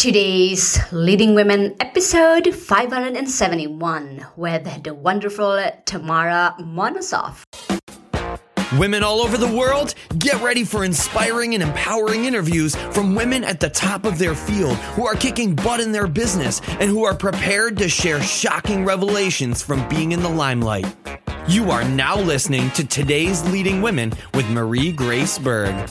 Today's Leading Women episode 571 with the wonderful Tamara Monosoff. Women all over the world, get ready for inspiring and empowering interviews from women at the top of their field who are kicking butt in their business and who are prepared to share shocking revelations from being in the limelight. You are now listening to today's Leading Women with Marie Grace Berg.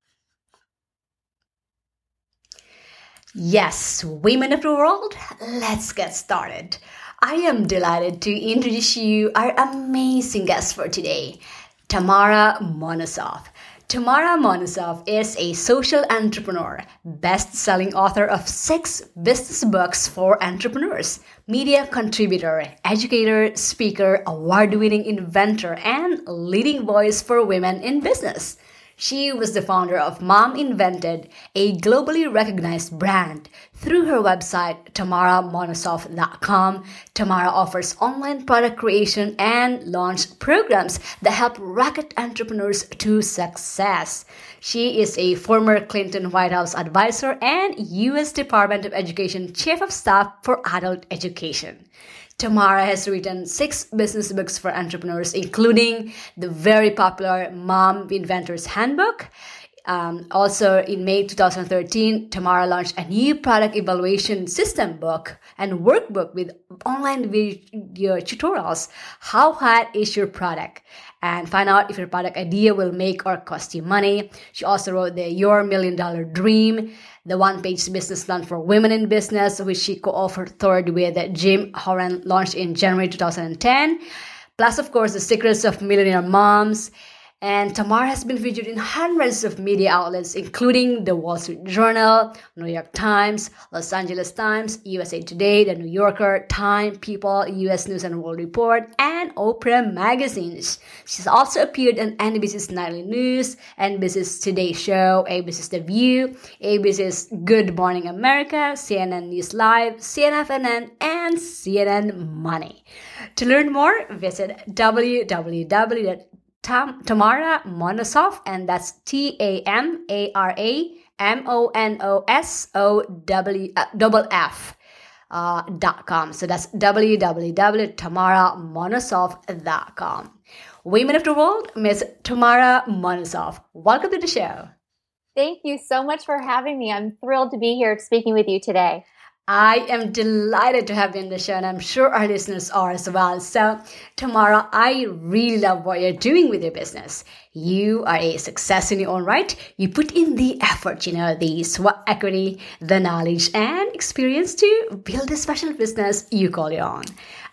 Yes, women of the world, let's get started. I am delighted to introduce you our amazing guest for today, Tamara Monosoff. Tamara Monosoff is a social entrepreneur, best-selling author of six business books for entrepreneurs, media contributor, educator, speaker, award-winning inventor, and leading voice for women in business. She was the founder of Mom Invented, a globally recognized brand. Through her website, tamaramonosoff.com, Tamara offers online product creation and launch programs that help rocket entrepreneurs to success. She is a former Clinton White House advisor and U.S. Department of Education Chief of Staff for Adult Education. Tamara has written six business books for entrepreneurs, including the very popular Mom Inventor's Handbook. Um, also, in May 2013, Tamara launched a new product evaluation system book and workbook with online video tutorials. How hot is your product? And find out if your product idea will make or cost you money. She also wrote the Your Million Dollar Dream the one page business plan for women in business, which she co authored with Jim Horan, launched in January 2010. Plus, of course, The Secrets of Millionaire Moms and Tamar has been featured in hundreds of media outlets, including the Wall Street Journal, New York Times, Los Angeles Times, USA Today, The New Yorker, Time, People, US News and World Report, and Oprah magazines. She's also appeared on NBC's Nightly News, NBC's Today Show, ABC's The View, ABC's Good Morning America, CNN News Live, CNN and CNN Money. To learn more, visit www Tam- Tamara Monosoff, and that's T A M A R A M O N O S O W double F. Uh, dot com. So that's www.tamaramonosoff.com. Women of the World, Miss Tamara Monosoff. Welcome to the show. Thank you so much for having me. I'm thrilled to be here speaking with you today. I am delighted to have you on the show, and I'm sure our listeners are as well. So, Tamara, I really love what you're doing with your business. You are a success in your own right. You put in the effort, you know, the sweat equity, the knowledge, and experience to build a special business you call your own.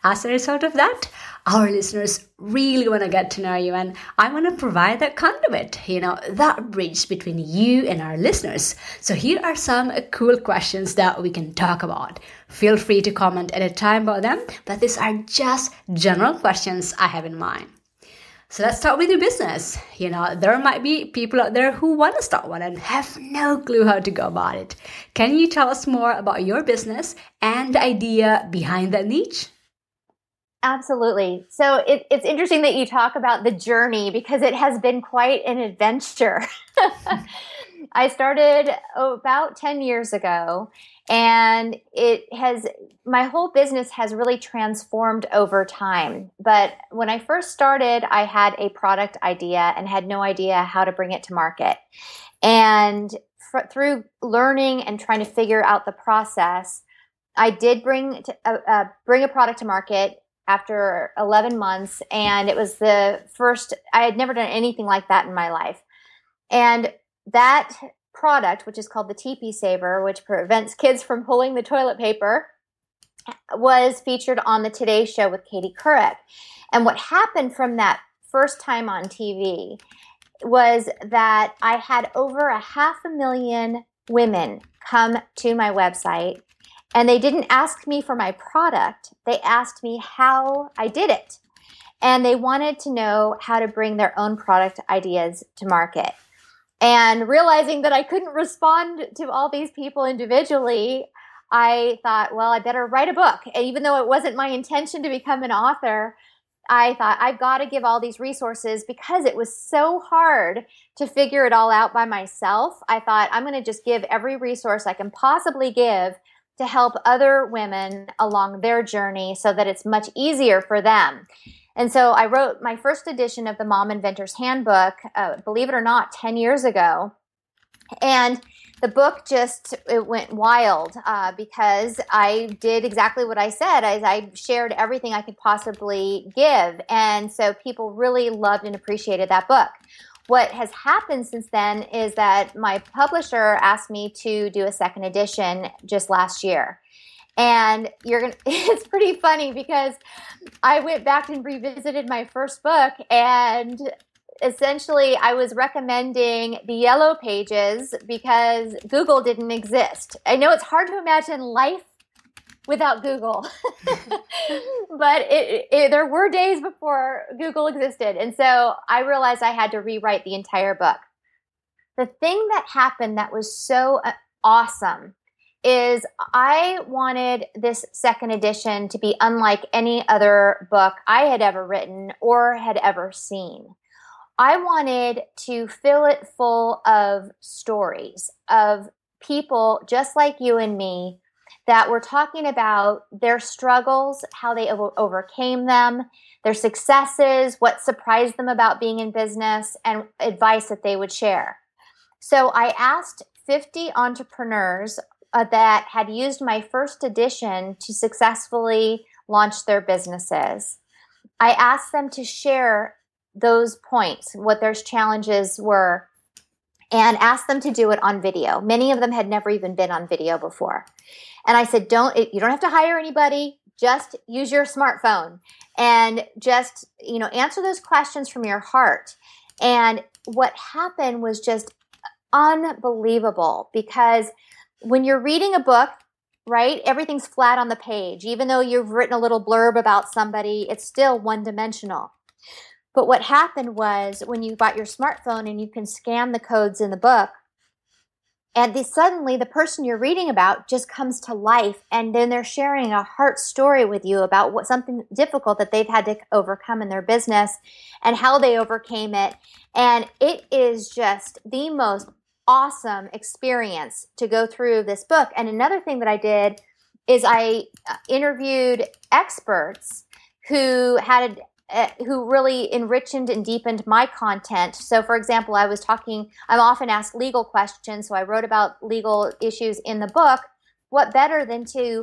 As a result of that, our listeners really want to get to know you and I want to provide that conduit, you know, that bridge between you and our listeners. So here are some cool questions that we can talk about. Feel free to comment at a time about them, but these are just general questions I have in mind. So let's start with your business. You know, there might be people out there who want to start one and have no clue how to go about it. Can you tell us more about your business and the idea behind that niche? Absolutely. So it, it's interesting that you talk about the journey because it has been quite an adventure. I started about 10 years ago and it has, my whole business has really transformed over time. But when I first started, I had a product idea and had no idea how to bring it to market. And through learning and trying to figure out the process, I did bring to, uh, uh, bring a product to market after 11 months and it was the first i had never done anything like that in my life and that product which is called the tp saver which prevents kids from pulling the toilet paper was featured on the today show with katie couric and what happened from that first time on tv was that i had over a half a million women come to my website And they didn't ask me for my product, they asked me how I did it. And they wanted to know how to bring their own product ideas to market. And realizing that I couldn't respond to all these people individually, I thought, well, I better write a book. And even though it wasn't my intention to become an author, I thought I've got to give all these resources because it was so hard to figure it all out by myself. I thought I'm going to just give every resource I can possibly give to help other women along their journey so that it's much easier for them. And so I wrote my first edition of the Mom Inventor's Handbook, uh, believe it or not, 10 years ago. And the book just it went wild uh, because I did exactly what I said. As I shared everything I could possibly give, and so people really loved and appreciated that book. What has happened since then is that my publisher asked me to do a second edition just last year. And you're gonna it's pretty funny because I went back and revisited my first book and essentially I was recommending the yellow pages because Google didn't exist. I know it's hard to imagine life without Google, but it, it, there were days before Google existed. And so I realized I had to rewrite the entire book. The thing that happened that was so uh, awesome is I wanted this second edition to be unlike any other book I had ever written or had ever seen. I wanted to fill it full of stories of people just like you and me that were talking about their struggles, how they overcame them, their successes, what surprised them about being in business, and advice that they would share. So I asked 50 entrepreneurs uh, that had used my first edition to successfully launch their businesses. I asked them to share those points, what their challenges were, and asked them to do it on video. Many of them had never even been on video before. And I said, don't, you don't have to hire anybody. Just use your smartphone and just, you know, answer those questions from your heart. And what happened was just unbelievable because when you're reading a book, right, everything's flat on the page. Even though you've written a little blurb about somebody, it's still one dimensional. But what happened was when you got your smartphone and you can scan the codes in the book, and the, suddenly the person you're reading about just comes to life, and then they're sharing a heart story with you about what something difficult that they've had to overcome in their business and how they overcame it. And it is just the most awesome experience to go through this book. And another thing that I did is I uh, interviewed experts who had uh, who really enriched and deepened my content. So, for example, I was talking, I'm often asked legal questions, so I wrote about legal issues in the book. What better than to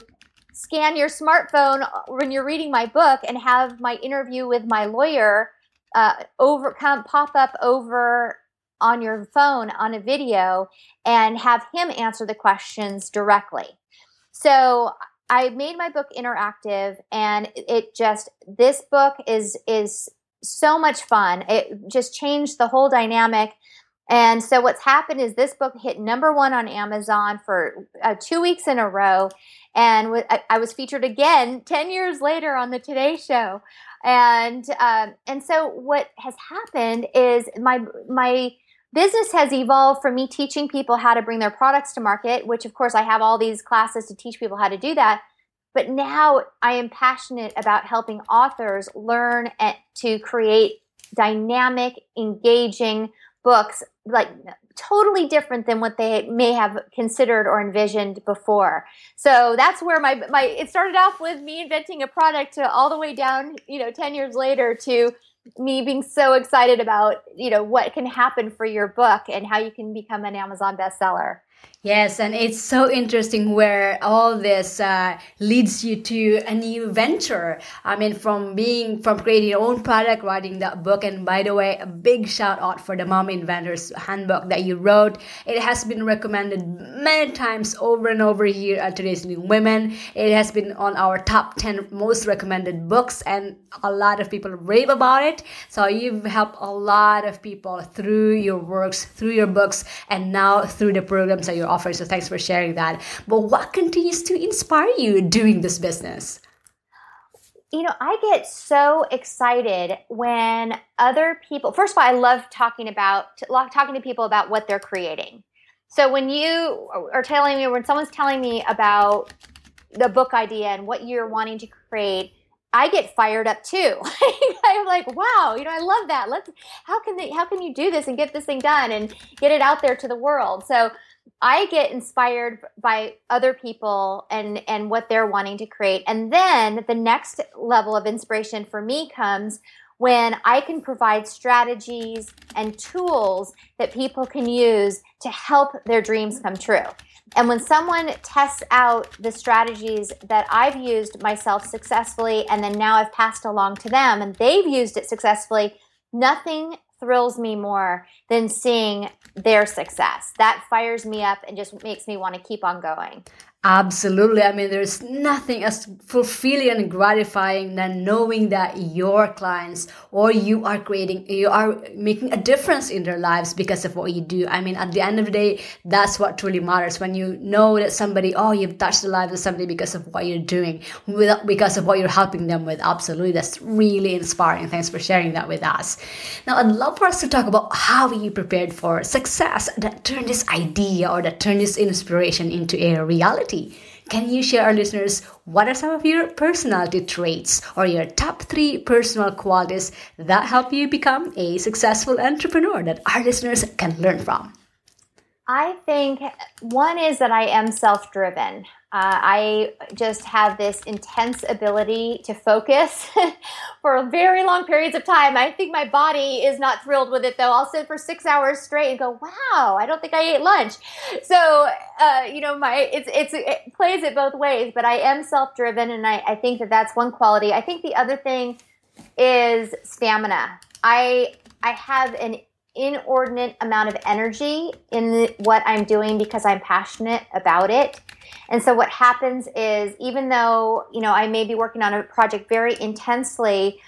scan your smartphone when you're reading my book and have my interview with my lawyer uh, over pop up over on your phone on a video and have him answer the questions directly. So I made my book interactive and it just this book is is so much fun. It just changed the whole dynamic. And so what's happened is this book hit number one on Amazon for uh, two weeks in a row, and w- I was featured again ten years later on the Today Show. And um, and so what has happened is my my business has evolved from me teaching people how to bring their products to market, which of course I have all these classes to teach people how to do that. But now I am passionate about helping authors learn to create dynamic, engaging books, like totally different than what they may have considered or envisioned before. So that's where my my it started off with me inventing a product to all the way down, you know, 10 years later to me being so excited about you know what can happen for your book and how you can become an amazon bestseller Yes, and it's so interesting where all this uh, leads you to a new venture. I mean, from being, from creating your own product, writing that book. And by the way, a big shout out for the Mom Inventors Handbook that you wrote. It has been recommended many times over and over here at Today's New Women. It has been on our top 10 most recommended books, and a lot of people rave about it. So you've helped a lot of people through your works, through your books, and now through the programs programs that you're offering. So thanks for sharing that. But what continues to inspire you doing this business? you know, I get so excited when other people. First of all, I love talking about talking to people about what they're creating. So when you are telling me, when someone's telling me about the book idea and what you're wanting to create, I get fired up too. I'm like, wow, you know, I love that. Let's how can they how can you do this and get this thing done and get it out there to the world? So I get inspired by other people and and what they're wanting to create. And then the next level of inspiration for me comes when I can provide strategies and tools that people can use to help their dreams come true. And when someone tests out the strategies that I've used myself successfully and then now I've passed along to them and they've used it successfully, nothing thrills me more than seeing their success. That fires me up and just makes me want to keep on going. Absolutely. I mean, there's nothing as fulfilling and gratifying than knowing that your clients or you are creating, you are making a difference in their lives because of what you do. I mean, at the end of the day, that's what truly matters. When you know that somebody, oh, you've touched the lives of somebody because of what you're doing, because of what you're helping them with. Absolutely. That's really inspiring. Thanks for sharing that with us. Now, I'd love for us to talk about how you prepared for success that turned this idea or that turned this inspiration into a reality personality. Can you share our listeners what are some of your personality traits or your top three personal qualities that help you become a successful entrepreneur that our listeners can learn from? I think one is that I am self driven. Uh, I just have this intense ability to focus for very long periods of time. I think my body is not thrilled with it though. I'll sit for six hours straight and go, "Wow, I don't think I ate lunch." So, uh, you know, my it's it's it plays it both ways. But I am self driven, and I, I think that that's one quality. I think the other thing is stamina. I I have an inordinate amount of energy in what I'm doing because I'm passionate about it. And so what happens is even though, you know, I may be working on a project very intensely,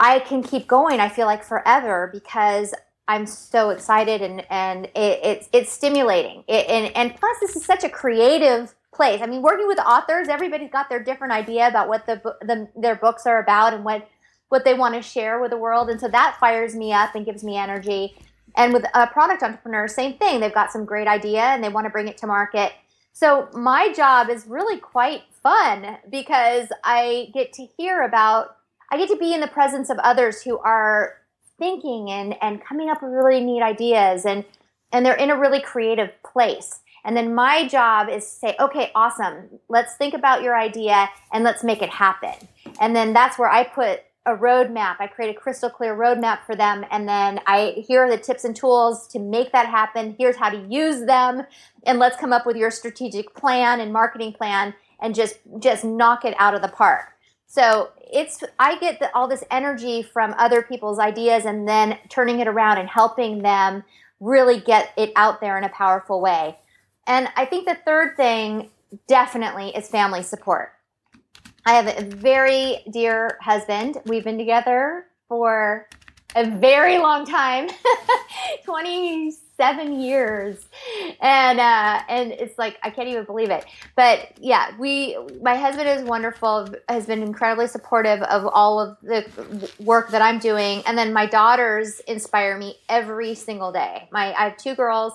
I can keep going, I feel like forever because I'm so excited and, and it, it's, it's stimulating. It, and, and plus this is such a creative place. I mean, working with authors, everybody's got their different idea about what the, the their books are about and what what they want to share with the world. And so that fires me up and gives me energy. And with a product entrepreneur, same thing. They've got some great idea and they want to bring it to market. So my job is really quite fun because I get to hear about, I get to be in the presence of others who are thinking and, and coming up with really neat ideas and, and they're in a really creative place. And then my job is to say, okay, awesome. Let's think about your idea and let's make it happen. And then that's where I put a roadmap. I create a crystal clear roadmap for them. And then I, here are the tips and tools to make that happen. Here's how to use them. And let's come up with your strategic plan and marketing plan and just, just knock it out of the park. So it's, I get the, all this energy from other people's ideas and then turning it around and helping them really get it out there in a powerful way. And I think the third thing definitely is family support. I have a very dear husband. We've been together for a very long time 27 years. And uh and it's like i can't even believe it. But yeah we my husband is wonderful has been incredibly supportive of all of the work that i'm doing. And then my daughters inspire me every single day. My i have two girls.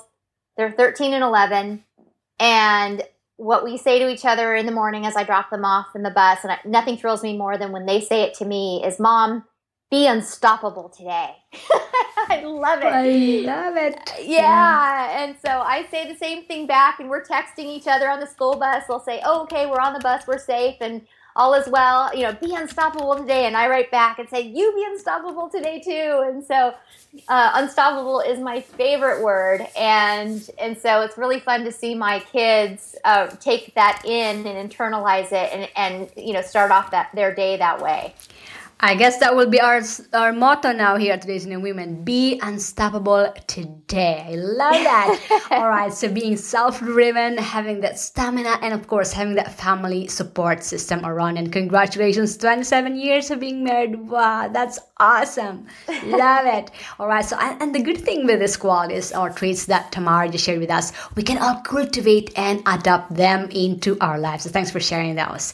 They're 13 and 11 and what we say to each other in the morning as I drop them off in the bus, and I, nothing thrills me more than when they say it to me, is "Mom, be unstoppable today." I love it. I love it. Yeah. yeah. And so I say the same thing back, and we're texting each other on the school bus. They'll say, "Oh, okay, we're on the bus, we're safe," and all is well, you know, be unstoppable today. And I write back and say, you be unstoppable today too. And so, uh, unstoppable is my favorite word. And, and so it's really fun to see my kids uh, take that in and internalize it and, and, you know, start off that their day that way. I guess that will be our our motto now here at Today's New Women: Be unstoppable today. I love that. All right, so being self-driven, having that stamina, and of course having that family support system around. And congratulations, 27 years of being married. Wow, that's awesome. love it. All right, so and, and the good thing with this qualities or traits that Tamara just shared with us, we can all cultivate and adopt them into our lives. So thanks for sharing those.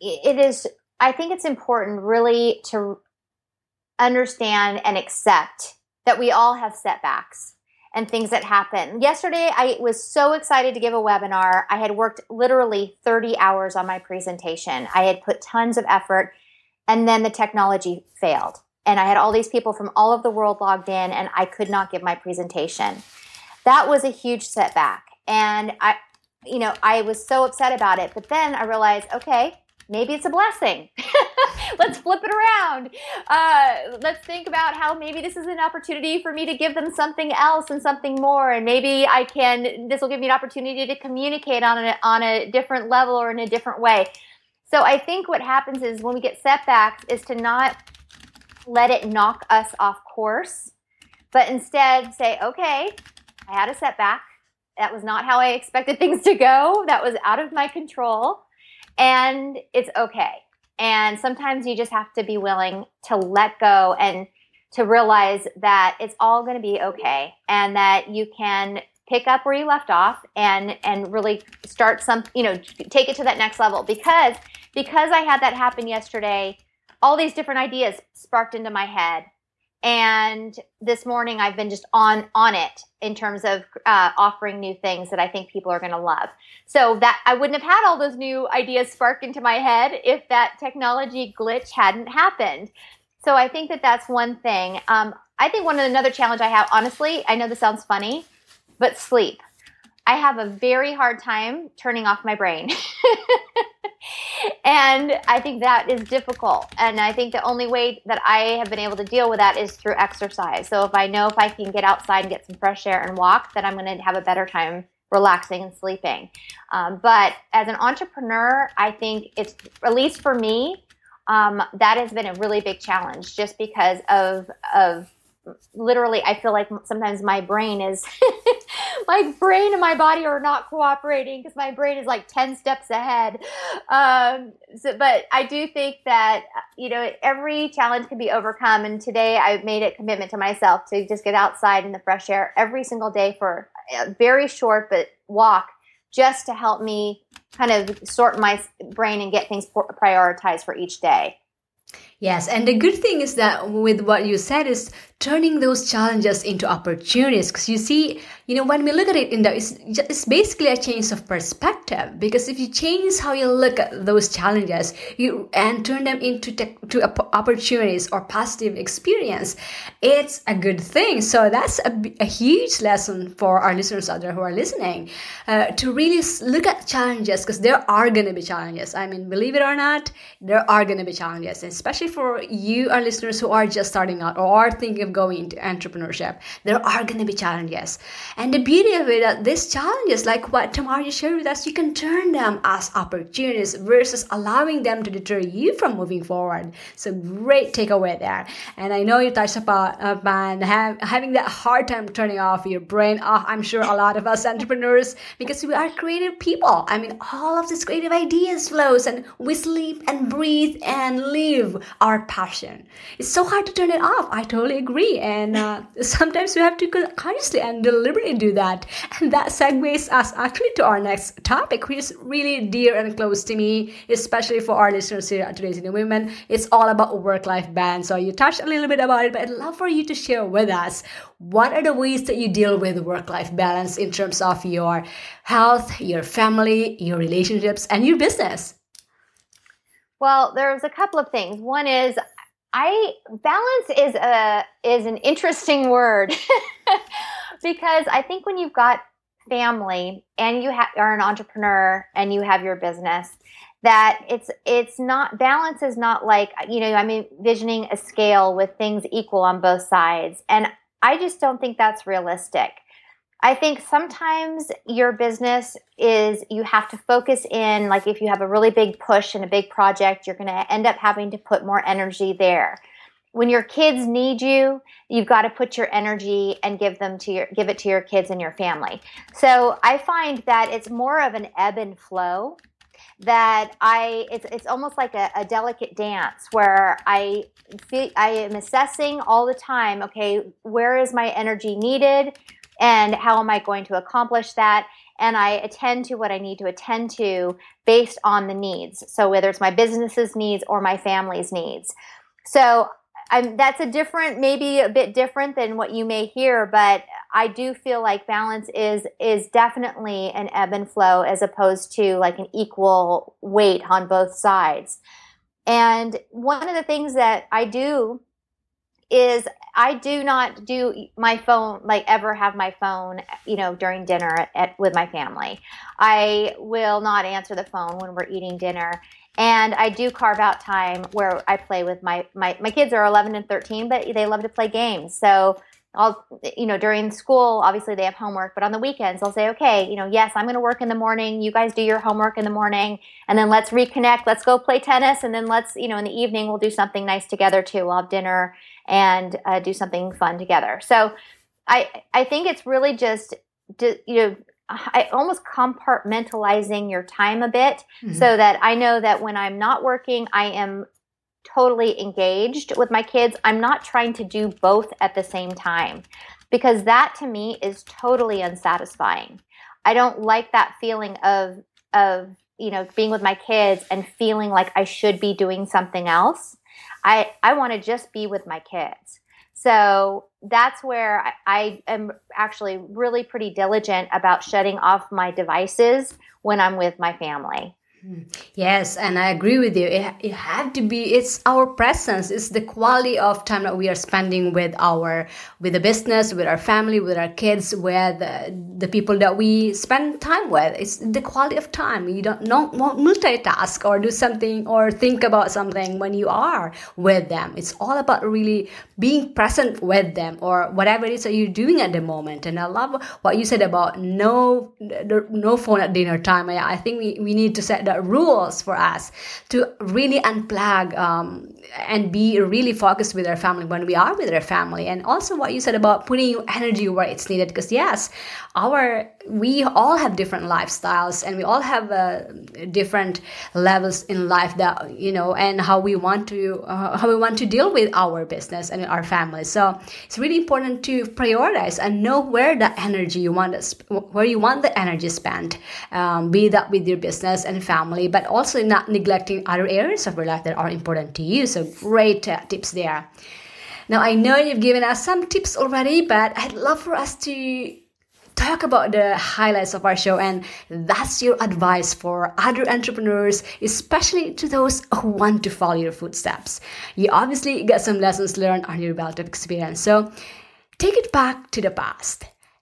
it is i think it's important really to understand and accept that we all have setbacks and things that happen. Yesterday i was so excited to give a webinar. I had worked literally 30 hours on my presentation. I had put tons of effort and then the technology failed. And i had all these people from all over the world logged in and i could not give my presentation. That was a huge setback. And i you know i was so upset about it. But then i realized okay maybe it's a blessing. let's flip it around. Uh, let's think about how maybe this is an opportunity for me to give them something else and something more. And maybe I can, this will give me an opportunity to communicate on a, on a different level or in a different way. So I think what happens is when we get setbacks is to not let it knock us off course, but instead say, okay, I had a setback. That was not how I expected things to go. That was out of my control and it's okay. And sometimes you just have to be willing to let go and to realize that it's all going to be okay and that you can pick up where you left off and and really start some you know take it to that next level because because I had that happen yesterday all these different ideas sparked into my head and this morning i've been just on on it in terms of uh, offering new things that i think people are going to love. So that i wouldn't have had all those new ideas spark into my head if that technology glitch hadn't happened. So i think that that's one thing. Um, i think one another challenge i have honestly i know this sounds funny but sleep. I have a very hard time turning off my brain and I think that is difficult. And I think the only way that I have been able to deal with that is through exercise. So if I know if I can get outside and get some fresh air and walk, then I'm going to have a better time relaxing and sleeping. Um, but as an entrepreneur, I think it's, at least for me, um, that has been a really big challenge just because of, of literally i feel like sometimes my brain is my brain and my body are not cooperating because my brain is like 10 steps ahead. Um, so, but i do think that you know every challenge can be overcome and today i made a commitment to myself to just get outside in the fresh air every single day for a very short but walk just to help me kind of sort my brain and get things prioritized for each day Yes, and the good thing is that with what you said is turning those challenges into opportunities. Because you see, you know, when we look at it in the, it's, it's basically a change of perspective. Because if you change how you look at those challenges, you and turn them into te- to opportunities or positive experience, it's a good thing. So that's a, a huge lesson for our listeners out there who are listening uh, to really look at challenges because there are going to be challenges. I mean, believe it or not, there are going to be challenges, especially for you, our listeners who are just starting out or are thinking of going into entrepreneurship, there are going to be challenges. And the beauty of it, that these challenges, like what Tamara shared with us, you can turn them as opportunities versus allowing them to deter you from moving forward. So great takeaway there. And I know you touched about, about have, having that hard time turning off your brain. Oh, I'm sure a lot of us entrepreneurs, because we are creative people. I mean, all of these creative ideas flows and we sleep and breathe and live our passion. It's so hard to turn it off. I totally agree. And uh, sometimes we have to consciously and deliberately do that. And that segues us actually to our next topic, which is really dear and close to me, especially for our listeners here at Today's New Women. It's all about work life balance. So you touched a little bit about it, but I'd love for you to share with us what are the ways that you deal with work life balance in terms of your health, your family, your relationships, and your business. Well, there's a couple of things. One is I balance is a is an interesting word because I think when you've got family and you ha- are an entrepreneur and you have your business that it's it's not balance is not like you know i'm envisioning a scale with things equal on both sides and i just don't think that's realistic i think sometimes your business is you have to focus in like if you have a really big push and a big project you're going to end up having to put more energy there. When your kids need you you've got to put your energy and give them to your give it to your kids and your family. So i find that it's more of an ebb and flow that i it's, it's almost like a, a delicate dance where i feel i am assessing all the time okay where is my energy needed and how am i going to accomplish that and I attend to what I need to attend to based on the needs. So whether it's my business's needs or my family's needs. So I'm, that's a different, maybe a bit different than what you may hear, but I do feel like balance is is definitely an ebb and flow as opposed to like an equal weight on both sides. And one of the things that I do is I do not do my phone like ever have my phone, you know, during dinner at, at, with my family. I will not answer the phone when we're eating dinner and I do carve out time where I play with my my my kids are 11 and 13, but they love to play games. So I'll you know during school obviously they have homework, but on the weekends I'll say, okay, you know, yes, I'm going to work in the morning. You guys do your homework in the morning, and then let's reconnect. Let's go play tennis, and then let's you know in the evening we'll do something nice together too. We'll have dinner and uh, do something fun together. So I I think it's really just you know I almost compartmentalizing your time a bit mm-hmm. so that I know that when I'm not working, I am totally engaged with my kids. I'm not trying to do both at the same time because that to me is totally unsatisfying. I don't like that feeling of of you know being with my kids and feeling like I should be doing something else. I I want to just be with my kids. So that's where I, I, am actually really pretty diligent about shutting off my devices when I'm with my family. Yes, and I agree with you. It, it had to be. It's our presence. It's the quality of time that we are spending with our with the business, with our family, with our kids, with the, people that we spend time with. It's the quality of time. You don't not multitask or do something or think about something when you are with them. It's all about really being present with them or whatever it is that you're doing at the moment. And I love what you said about no no phone at dinner time. I, I think we, we need to set the rules for us to really unplug um, and be really focused with our family when we are with our family. And also what you said about putting energy where it's needed, because yes, our we all have different lifestyles and we all have uh, different levels in life that you know and how we want to uh, how we want to deal with our business and our family so it's really important to prioritize and know where the energy you want where you want the energy spent um, be that with your business and family but also not neglecting other areas of your life that are important to you so great uh, tips there. Now i know you've given us some tips already but i'd love for us to talk about the highlights of our show and that's your advice for other entrepreneurs especially to those who want to follow your footsteps. You obviously get some lessons learned on your belt of experience so take it back to the past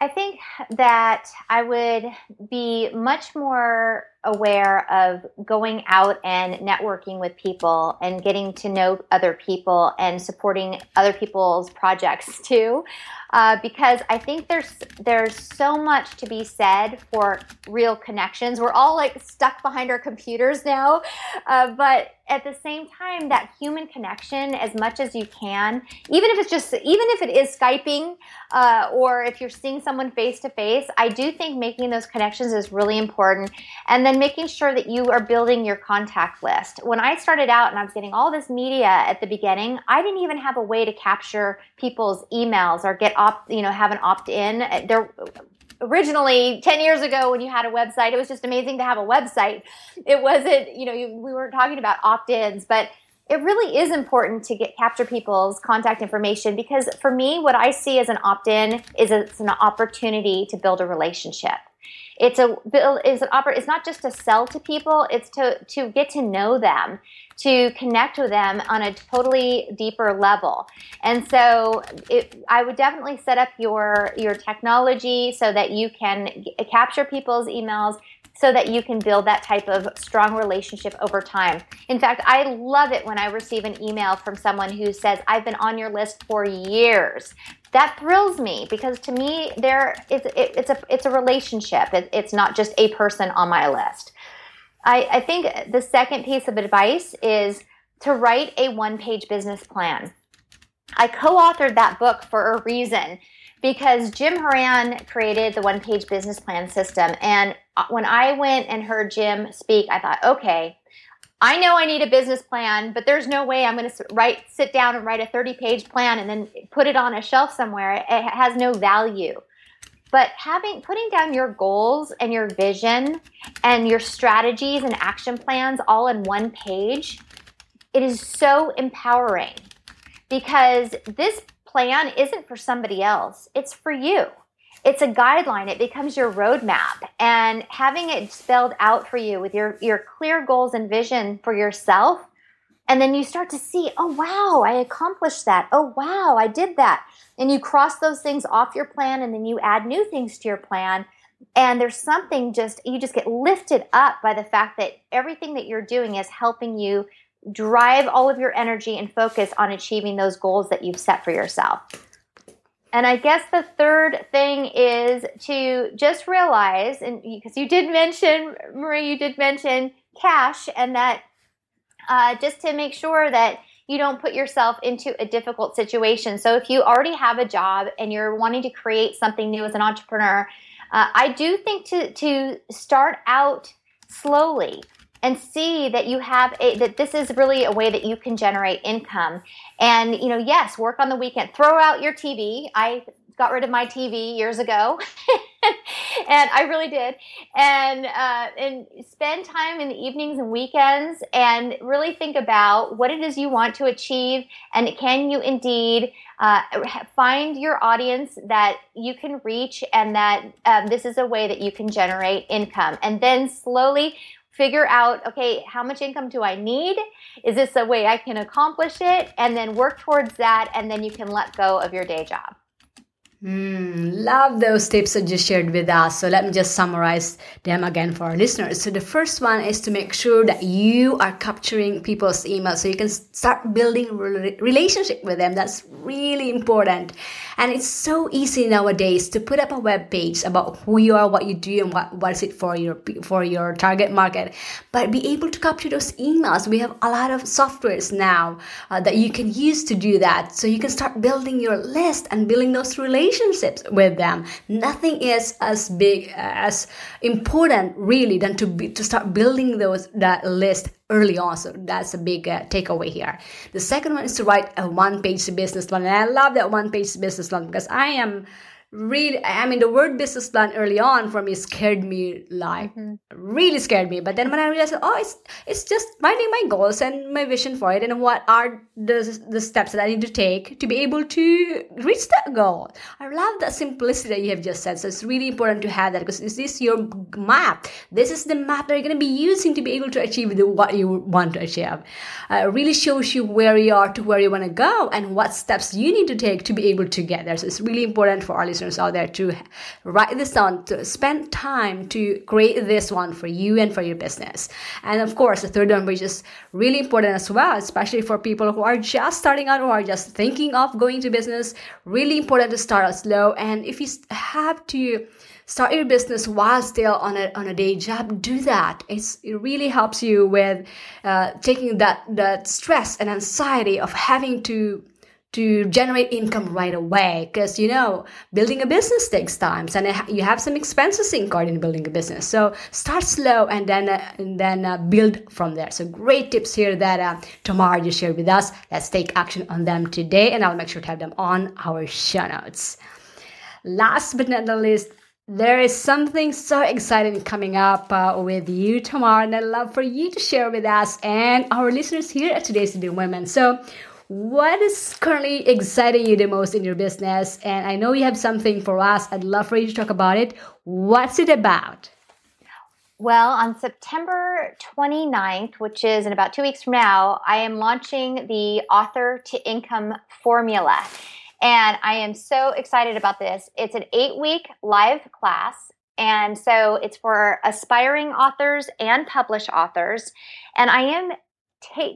I think that I would be much more aware of going out and networking with people and getting to know other people and supporting other people's projects too uh, because I think there's there's so much to be said for real connections. We're all like stuck behind our computers now, uh, but at the same time, that human connection, as much as you can, even if it's just even if it is skyping uh, or if you're seeing someone face to face, I do think making those connections is really important. And then making sure that you are building your contact list. When I started out and I was getting all this media at the beginning, I didn't even have a way to capture people's emails or get opt, you know, have an opt in. There originally 10 years ago when you had a website, it was just amazing to have a website. It wasn't, you know, you, we weren't talking about opt-ins, but it really is important to get capture people's contact information because for me what i see as an opt-in is it's an opportunity to build a relationship it's a is an oper- it's not just to sell to people it's to to get to know them to connect with them on a totally deeper level and so it, i would definitely set up your your technology so that you can g- capture people's emails so that you can build that type of strong relationship over time. In fact, I love it when I receive an email from someone who says, I've been on your list for years. That thrills me because to me, there it's, it, it's a it's a relationship. It, it's not just a person on my list. I, I think the second piece of advice is to write a one-page business plan. I co-authored that book for a reason because Jim Horan created the one page business plan system. And uh, when I went and heard Jim speak, I thought, okay, I know I need a business plan, but there's no way I'm going to write, sit down and write a 30 page plan and then put it on a shelf somewhere. It has no value. But having, putting down your goals and your vision and your strategies and action plans all in one page, it is so empowering because this plan isn't for somebody else, it's for you. It's a guideline, it becomes your roadmap. And having it spelled out for you with your, your clear goals and vision for yourself, and then you start to see, oh, wow, I accomplished that. Oh, wow, I did that. And you cross those things off your plan, and then you add new things to your plan. And there's something just, you just get lifted up by the fact that everything that you're doing is helping you drive all of your energy and focus on achieving those goals that you've set for yourself. And I guess the third thing is to just realize, and because you did mention, Marie, you did mention cash, and that uh, just to make sure that you don't put yourself into a difficult situation. So if you already have a job and you're wanting to create something new as an entrepreneur, uh, I do think to to start out slowly and see that you have a that this is really a way that you can generate income. And you know yes work on the weekend. Throw out your tv i got rid of my tv years ago and i really did. And uh, and spend time in the evenings and weekends and really think about what it is you want to achieve and can you indeed uh, find your audience that you can reach and that um, this is a way that you can generate income. And then slowly figure out okay how much income do i need? Is this a way i can accomplish it? And then work towards that and then you can let go of your day job Mm, love those tips that you shared with us. So let me just summarize them again for our listeners. So the first one is to make sure that you are capturing people's emails so you can start building relationship with them. That's really important. And it's so easy nowadays to put up a web page about who you are, what you do, and what what is it for your for your target market. But be able to capture those emails. We have a lot of softwares now uh, that you can use to do that. So you can start building your list and building those relationships relationships with them. Nothing is as big as important really than to be, to start building those that list early on. So that's a big uh, takeaway here. The second one is to write a one page business plan. And I love that one page business plan because I am really i mean the word business plan early on for me scared me like mm-hmm. really scared me. But then when i realized oh it's it's just writing my goals and my vision for it and what are the, the steps that i need to take to be able to reach that goal. I love that simplicity that you have just said. So it's really important to have that because this is your map? This is the map that you're going to be using to be able to achieve the, what you want to achieve. Uh, it really shows you where you are to where you want to go and what steps you need to take to be able to get there. So it's really important for our listeners out there to write this down, to spend time to create this one for you and for your business. And of course, the third one, which is really important as well, especially for people who are just starting out or are just thinking of going to business, really important to start out slow. And if you have to start your business while still on a, on a day job do that it's, it really helps you with uh, taking that that stress and anxiety of having to to generate income right away because you know building a business takes time and you have some expenses incurred in building a business. So start slow and then uh, and then uh, build from there. So great tips here that uh, Tamara just shared with us. Let's take action on them today and I'll make sure to have them on our show notes. Last but not the least there is something so exciting coming up uh, with you tomorrow, and I'd love for you to share with us and our listeners here at Today's Leading Women. So, what is currently exciting you the most in your business? And I know you have something for us. I'd love for you to talk about it. What's it about? Well, on September 29th, which is in about two weeks from now, I am launching the Author to Income Formula. And I am so excited about this. It's an eight week live class. And so it's for aspiring authors and published authors. And I am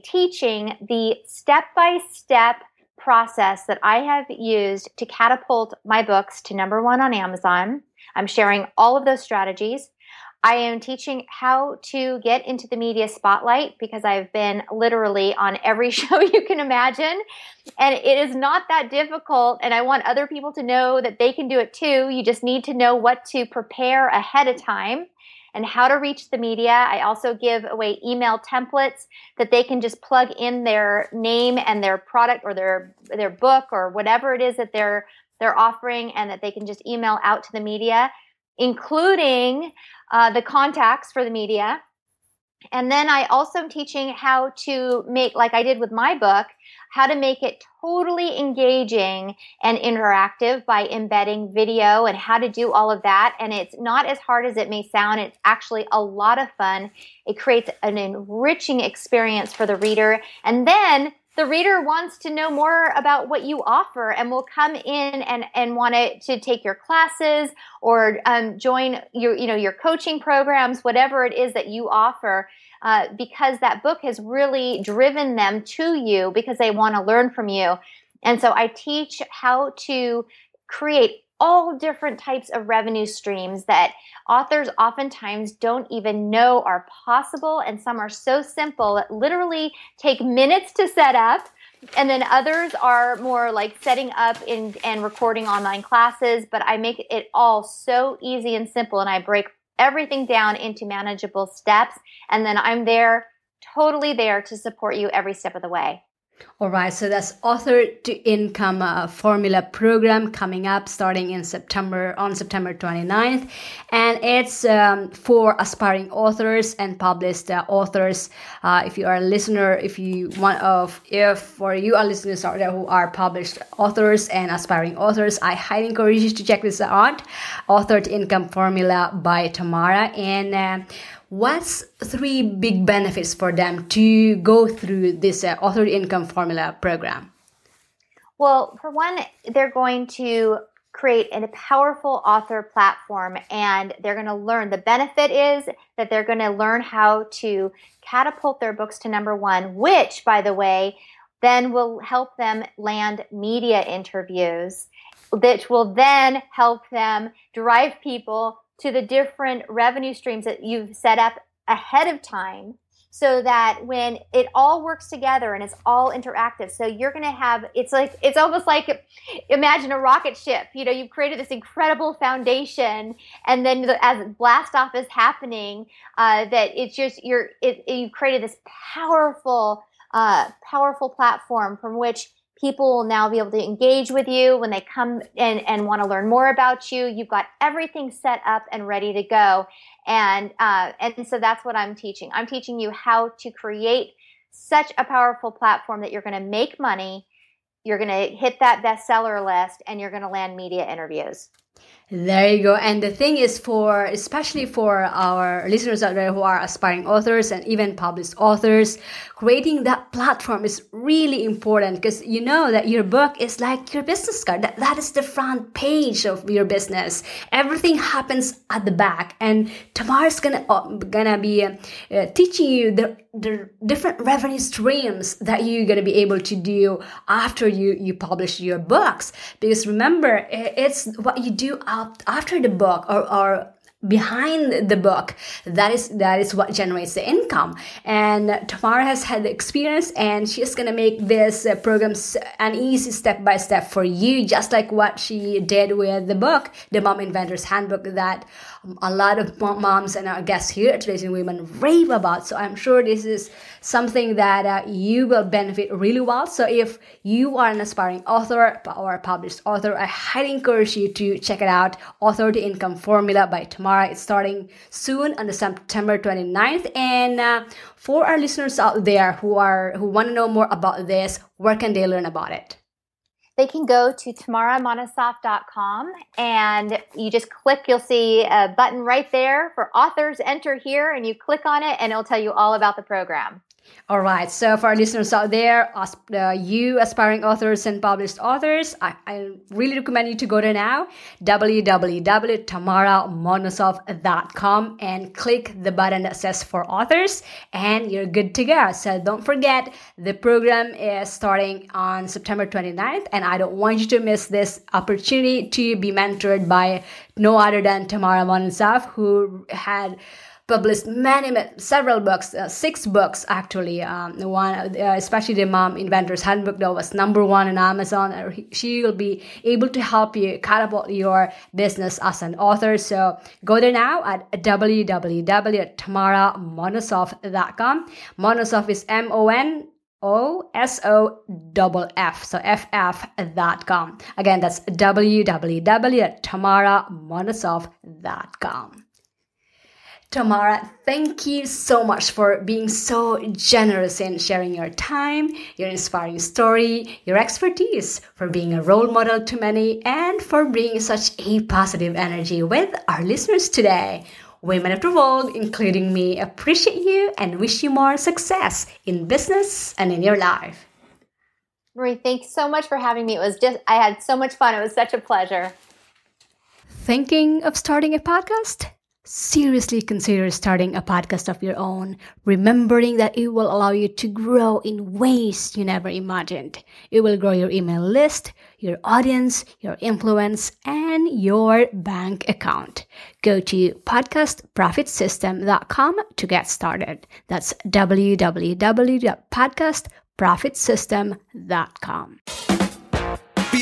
teaching the step by step process that I have used to catapult my books to number one on Amazon. I'm sharing all of those strategies. I am teaching how to get into the media spotlight because I've been literally on every show you can imagine. And it is not that difficult. And I want other people to know that they can do it too. You just need to know what to prepare ahead of time and how to reach the media. I also give away email templates that they can just plug in their name and their product or their their book or whatever it is that they're they're offering and that they can just email out to the media including uh, the contacts for the media. And then I also am teaching how to make, like I did with my book, how to make it totally engaging and interactive by embedding video and how to do all of that. And it's not as hard as it may sound. It's actually a lot of fun. It creates an enriching experience for the reader. And then the reader wants to know more about what you offer and will come in and, and want to, to take your classes or um, join your, you know, your coaching programs, whatever it is that you offer, uh, because that book has really driven them to you because they want to learn from you. And so I teach how to create all different types of revenue streams that authors oftentimes don't even know are possible. And some are so simple that literally take minutes to set up. And then others are more like setting up in, and recording online classes. But I make it all so easy and simple. And I break everything down into manageable steps. And then I'm there, totally there to support you every step of the way. All right, so that's author to income uh, formula program coming up starting in September on September 29th and it's um, for aspiring authors and published uh, authors. Uh, if you are a listener, if you want of if for you are listeners out there who are published authors and aspiring authors, I highly encourage you to check this out. Author to income formula by Tamara and uh, what's three big benefits for them to go through this uh, author income formula program? Well, for one, they're going to create a powerful author platform and they're going to learn. The benefit is that they're going to learn how to catapult their books to number one, which, by the way, then will help them land media interviews, which will then help them drive people to the different revenue streams that you've set up ahead of time so that when it all works together and it's all interactive so you're going to have it's like it's almost like imagine a rocket ship you know you've created this incredible foundation and then as blast off is happening uh, that it's just you're it, you've created this powerful uh, powerful platform from which people will now be able to engage with you when they come and, and want to learn more about you. You've got everything set up and ready to go. And, uh, and so that's what I'm teaching. I'm teaching you how to create such a powerful platform that you're going to make money. You're going to hit that bestseller list and you're going to land media interviews. There you go. And the thing is for, especially for our listeners out there who are aspiring authors and even published authors, creating that platform is really important because you know that your book is like your business card. That, that is the front page of your business. Everything happens at the back. And Tamara's gonna, uh, gonna be uh, teaching you the, the different revenue streams that you're gonna be able to do after you, you publish your books. Because remember, it's what you do after the book or, or behind the book that is that is what generates the income. And tamara has had the experience and she's to make this uh, program an easy step by step for you just like what she did with the book the mom inventor's handbook that a lot of moms and our guests here at today's women rave about so i'm sure this is something that uh, you will benefit really well so if you are an aspiring author or a published author i highly encourage you to check it out author to income formula by tamara it's starting soon on the September 29th. And uh, for our listeners out there who are who want to know more about this, where can they learn about it? They can go to tamaramonosoff.com and you just click, you'll see a button right there for authors enter here, and you click on it and it'll tell you all about the program. All right. So for our listeners out there, uh, you aspiring authors and published authors, I, I really recommend you to go to now www.tamaramonosoff.com and click the button that says for authors, and you're good to go. So don't forget the program is starting on September 29th, and I don't want you to miss this opportunity to be mentored by no other than Tamara Monosoff, who had published many, several books, uh, six books actually. Um, one, uh, especially the Mom Inventor's Handbook, that was number one on Amazon. She will be able to help you catapult your business as an author. So go there now at www.tamaramonosoff.com. Monosoff is M O N O S O double F. So FF.com. Again, that's www.tamaramonosoff.com. Tamara, thank you so much for being so generous in sharing your time, your inspiring story, your expertise, for being a role model to many, and for bringing such a positive energy with our listeners today. Women of the world, including me, appreciate you and wish you more success in business and in your life. Marie, thanks so much for having me. It was just, I had so much fun. It was such a pleasure. Thinking of starting a podcast? Seriously consider starting a podcast of your own, remembering that it will allow you to grow in ways you never imagined. It will grow your email list, your audience, your influence, and your bank account. Go to podcastprofitsystem.com to get started. That's www.podcastprofitsystem.com.